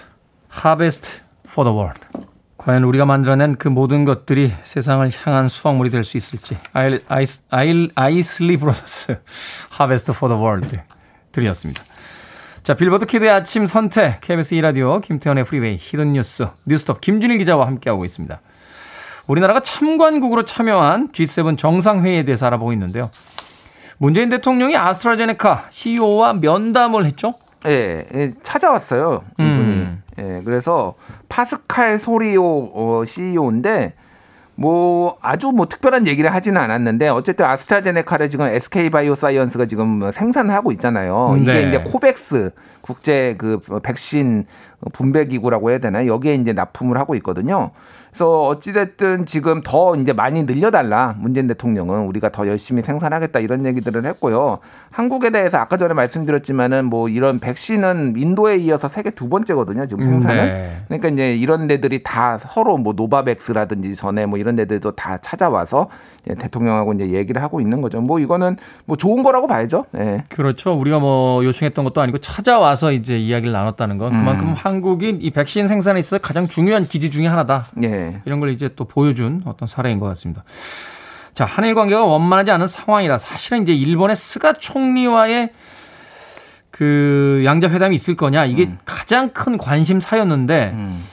Harvest for the World. 과연 우리가 만들어낸 그 모든 것들이 세상을 향한 수확물이 될 수 있을지. Isley Brothers, Harvest for the World 드렸습니다. 자, 빌보드 kid의 아침 선택, KBS 2라디오, 김태훈의 프리웨이, hidden 뉴스, 뉴스톱, 김준일 기자와 함께하고 있습니다. 우리나라가 참관국으로 참여한 G7 정상회의에 대해서 알아보고 있는데요. 문재인 대통령이 아스트라제네카 CEO와 면담을 했죠? 예, 예 찾아왔어요. 이분이. 음. 예, 그래서 파스칼 소리오 어, CEO인데 뭐 아주 뭐 특별한 얘기를 하지는 않았는데 어쨌든 아스트라제네카를 지금 SK 바이오사이언스가 지금 생산하고 있잖아요. 이게 네. 이제 코백스 국제 그 백신 분배 기구라고 해야 되나? 여기에 이제 납품을 하고 있거든요. 그래서 어찌됐든 지금 더 이제 많이 늘려달라. 문재인 대통령은 우리가 더 열심히 생산하겠다 이런 얘기들을 했고요. 한국에 대해서 아까 전에 말씀드렸지만은 뭐 이런 백신은 인도에 이어서 세계 두 번째거든요. 지금 생산은. 네. 그러니까 이제 이런 데들이 다 서로 뭐 Novavax라든지 전에 뭐 이런 데들도 다 찾아와서 대통령하고 이제 얘기를 하고 있는 거죠. 뭐 이거는 뭐 좋은 거라고 봐야죠. 네. 그렇죠. 우리가 뭐 요청했던 것도 아니고 찾아와서 이제 이야기를 나눴다는 건 그만큼 음. 한국이 이 백신 생산에 있어 가장 중요한 기지 중의 하나다. 네. 이런 걸 이제 또 보여준 어떤 사례인 것 같습니다. 자, 한일 관계가 원만하지 않은 상황이라 사실은 이제 일본의 스가 총리와의 그 양자 회담이 있을 거냐 이게 음. 가장 큰 관심사였는데 음.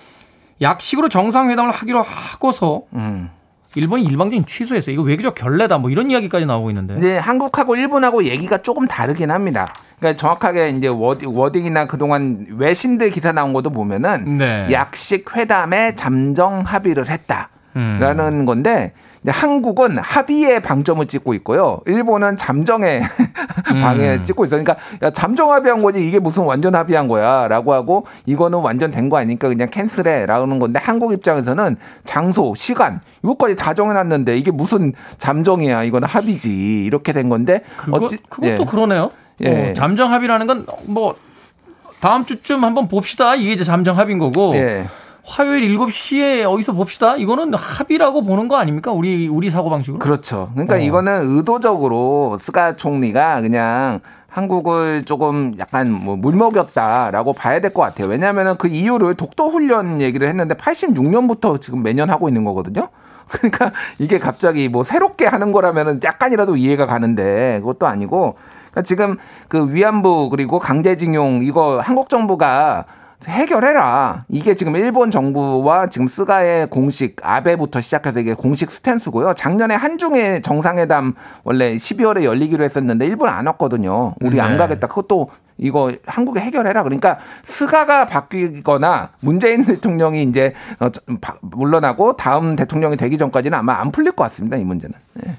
약식으로 정상회담을 하기로 하고서 음. 일본이 일방적인 취소했어요. 이거 외교적 결례다. 뭐 이런 이야기까지 나오고 있는데. 네, 한국하고 일본하고 얘기가 조금 다르긴 합니다. 그러니까 정확하게 이제 wording, 이나 그동안 외신들 기사 나온 것도 보면은 네. 약식 회담에 잠정 합의를 했다라는 음. 건데 한국은 합의에 방점을 찍고 있고요. 일본은 잠정에 음. 방점 찍고 있어. 그러니까 야, 잠정 합의한 거지 이게 무슨 완전 합의한 거야라고 하고 이거는 완전 된 거 아니니까 그냥 cancel해라는 건데 한국 입장에서는 장소, 시간 이것까지 다 정해놨는데 이게 무슨 잠정이야? 이거는 합의지 이렇게 된 건데 그거, 어찌 그것도 예. 그러네요. 예. 어, 잠정 합의라는 건 뭐 다음 주쯤 한번 봅시다. 이게 이제 잠정 합의인 거고. 예. 화요일 7시에 어디서 봅시다. 이거는 합의라고 보는 거 아닙니까? 우리 우리 사고 방식으로. 그렇죠. 그러니까 어. 이거는 의도적으로 스가 총리가 그냥 한국을 조금 약간 뭐 물먹였다라고 봐야 될 것 같아요. 왜냐하면 그 이유를 독도 훈련 얘기를 했는데 86년부터 지금 매년 하고 있는 거거든요. 그러니까 이게 갑자기 뭐 새롭게 하는 거라면 약간이라도 이해가 가는데 그것도 아니고 그러니까 지금 그 위안부 그리고 강제징용 이거 한국 정부가 해결해라. 이게 지금 일본 정부와 지금 스가의 공식 아베부터 시작해서 이게 공식 스탠스고요. 작년에 한중의 정상회담 원래 12월에 열리기로 했었는데 일본 안 왔거든요. 우리 네. 안 가겠다. 그것도 이거 한국에 해결해라. 그러니까 스가가 바뀌거나 문재인 대통령이 이제 어, 물러나고 다음 대통령이 되기 전까지는 아마 안 풀릴 것 같습니다. 이 문제는. 네.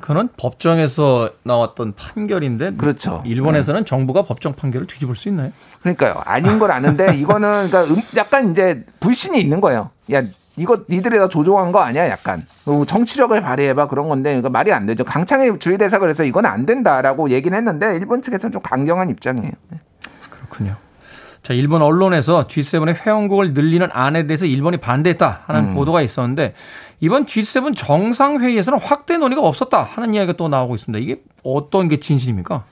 그건 법정에서 나왔던 판결인데 그렇죠. 일본에서는 네. 정부가 법정 판결을 뒤집을 수 있나요? 그러니까요. 아닌 걸 아는데 이거는 그러니까 음, 약간 이제 불신이 있는 거예요. 야, 이거 니들이 다 조종한 거 아니야? 약간 정치력을 발휘해봐 그런 건데 이거 말이 안 되죠. 강창의 주의 대사 그래서 이건 안 된다라고 얘기는 했는데 일본 측에서는 좀 강경한 입장이에요. 네. 그렇군요. 자, 일본 언론에서 G7의 회원국을 늘리는 안에 대해서 일본이 반대했다 하는 음. 보도가 있었는데 이번 G7 정상회의에서는 확대 논의가 없었다 하는 이야기가 또 나오고 있습니다. 이게 어떤 게 진실입니까?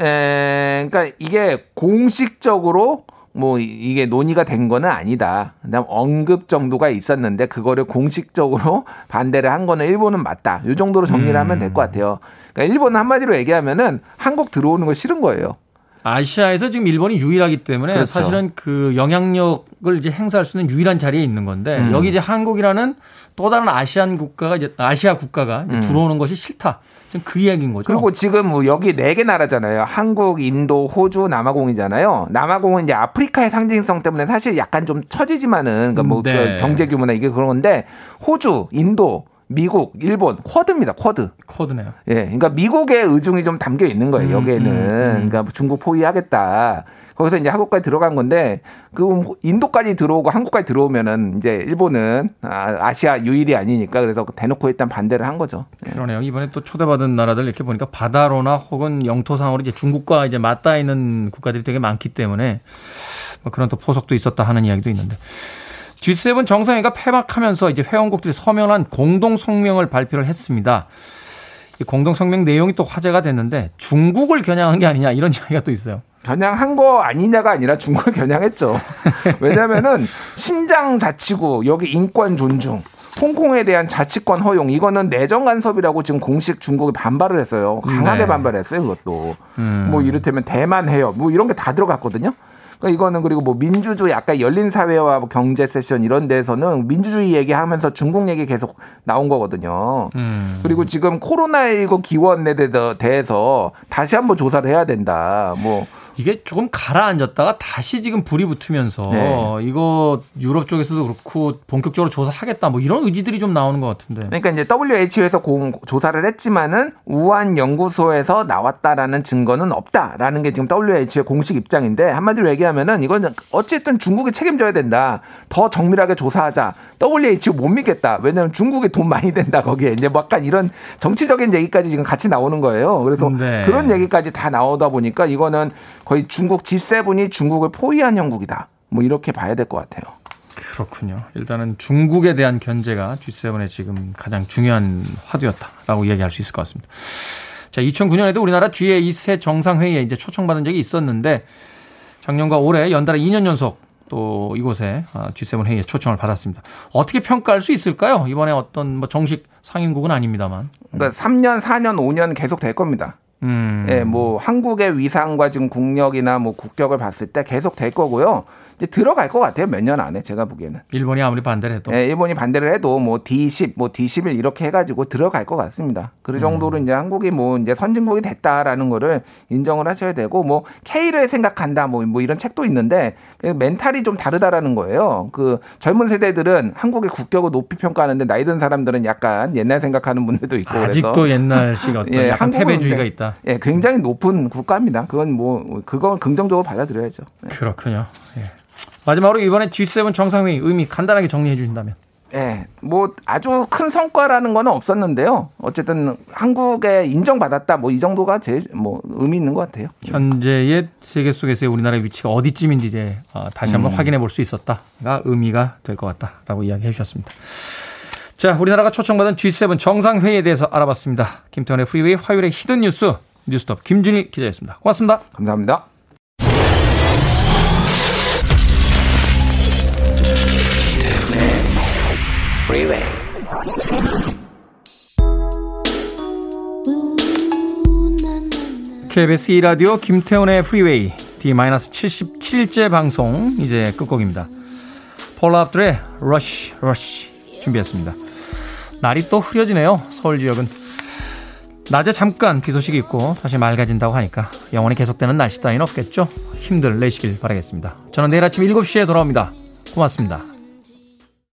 에, 그러니까 이게 공식적으로 뭐 이게 논의가 된 거는 아니다. 그다음 언급 정도가 있었는데 그거를 공식적으로 반대를 한 거는 일본은 맞다. 이 정도로 정리를 하면 될 것 같아요. 그러니까 일본은 한마디로 얘기하면은 한국 들어오는 거 싫은 거예요. 아시아에서 지금 일본이 유일하기 때문에 그렇죠. 사실은 그 영향력을 이제 행사할 수 있는 유일한 자리에 있는 건데 음. 여기 이제 한국이라는 또 다른 아시안 국가가 이제 아시아 국가가 이제 음. 들어오는 것이 싫다. 지금 그 이야기인 거죠. 그리고 지금 뭐 여기 네 개 나라잖아요. 한국, 인도, 호주, 남아공이잖아요. 남아공은 이제 아프리카의 상징성 때문에 사실 약간 좀 처지지만은 그러니까 뭐 네. 경제 규모나 이게 그런 건데 호주, 인도, 미국, 일본, 쿼드입니다. 쿼드. 쿼드네요. 예. 그러니까 미국의 의중이 좀 담겨 있는 거예요. 음, 여기에는. 음, 음. 그러니까 중국 포위하겠다. 거기서 이제 한국까지 들어간 건데 그 인도까지 들어오고 한국까지 들어오면은 이제 일본은 아, 시아 유일이 아니니까 그래서 대놓고 일단 반대를 한 거죠. 예. 그러네요. 이번에 또 초대받은 나라들 이렇게 보니까 바다로나 혹은 영토상으로 이제 중국과 이제 맞닿아 있는 국가들이 되게 많기 때문에 뭐 그런 또 포석도 있었다 하는 이야기도 있는데 G7 정상회가 폐막하면서 이제 회원국들이 서명한 공동 성명을 발표를 했습니다. 이 공동 성명 내용이 또 화제가 됐는데 중국을 겨냥한 게 아니냐 이런 이야기가 또 있어요. 겨냥한 거 아니냐가 아니라 중국을 겨냥했죠. 왜냐면은 신장 자치구 여기 인권 존중 홍콩에 대한 자치권 허용 이거는 내정 간섭이라고 지금 공식 중국이 반발을 했어요. 강하게 네. 반발했어요 그것도. 음. 뭐 이를테면 대만 해협 뭐 이런 게 다 들어갔거든요. 그러니까 이거는 그리고 뭐 민주주의 아까 열린 사회와 뭐 경제 세션 이런 데서는 민주주의 얘기하면서 중국 얘기 계속 나온 거거든요. 음. 그리고 지금 코로나19 기원에 대해서 다시 한번 조사를 해야 된다. 뭐 이게 조금 가라앉았다가 다시 지금 불이 붙으면서 네. 이거 유럽 쪽에서도 그렇고 본격적으로 조사하겠다 뭐 이런 의지들이 좀 나오는 것 같은데. 그러니까 이제 WHO에서 공, 조사를 했지만은 우한 연구소에서 나왔다라는 증거는 없다라는 게 지금 WHO의 공식 입장인데 한마디로 얘기하면은 이건 어쨌든 중국이 책임져야 된다. 더 정밀하게 조사하자. WHO 못 믿겠다. 왜냐하면 중국이 돈 많이 된다 거기에 이제 뭐 약간 이런 정치적인 얘기까지 지금 같이 나오는 거예요. 그래서 네. 그런 얘기까지 다 나오다 보니까 이거는 거의 중국 G7이 중국을 포위한 형국이다. 뭐 이렇게 봐야 될 것 같아요. 그렇군요. 일단은 중국에 대한 견제가 G7의 지금 가장 중요한 화두였다라고 이야기할 수 있을 것 같습니다. 자, 2009년에도 우리나라 G2새 정상회의에 이제 초청받은 적이 있었는데 작년과 올해 연달아 2년 연속 또 이곳에 G7 회의에 초청을 받았습니다. 어떻게 평가할 수 있을까요? 이번에 어떤 뭐 정식 상임국은 아닙니다만. 그러니까 3년, 4년, 5년 계속 될 겁니다. 음. 예, 뭐 한국의 위상과 지금 국력이나 뭐 국격을 봤을 때 계속 될 거고요. 이제 들어갈 것 같아요. 몇 년 안에 제가 보기에는. 일본이 아무리 반대를 해도. 네, 일본이 반대를 해도 뭐 D10, 뭐 D11 이렇게 해가지고 들어갈 것 같습니다. 그 정도로 음. 이제 한국이 뭐 이제 선진국이 됐다라는 거를 인정을 하셔야 되고 뭐 K를 생각한다 뭐, 뭐 이런 책도 있는데 그 멘탈이 좀 다르다라는 거예요. 그 젊은 세대들은 한국의 국격을 높이 평가하는데 나이 든 사람들은 약간 옛날 생각하는 분들도 있고 아직도 그래서. 옛날식 어떤 예, 약간 패배주의가 있다. 예, 굉장히 높은 국가입니다. 그건 뭐 그건 긍정적으로 받아들여야죠. 예. 그렇군요. 예. 마지막으로 이번에 G7 정상회의 의미 간단하게 정리해 주신다면. 예, 뭐 아주 큰 성과라는 거는 없었는데요. 어쨌든 한국에 인정받았다 뭐 이 정도가 제일 뭐 의미 있는 것 같아요. 현재의 세계 속에서의 우리나라의 위치가 어디쯤인지 이제 어, 다시 한번 음. 확인해 볼 수 있었다가 의미가 될 것 같다라고 이야기해 주셨습니다. 자, 우리나라가 초청받은 G7 정상회의에 대해서 알아봤습니다. 김태훈의 프리웨이 화요일의 hidden 뉴스 뉴스톱 김준일 기자였습니다. 고맙습니다. 감사합니다. Freeway. KBS 2라디오 김태훈의 프리웨이 D-77째 방송 이제 끝곡입니다. Paula Abdul의 Rush Rush 준비했습니다. 날이 또 흐려지네요. 서울 지역은. 낮에 잠깐 비 소식이 있고 다시 맑아진다고 하니까 영원히 계속되는 날씨 따위는 없겠죠. 힘들 내시길 바라겠습니다. 저는 내일 아침 7시에 돌아옵니다. 고맙습니다.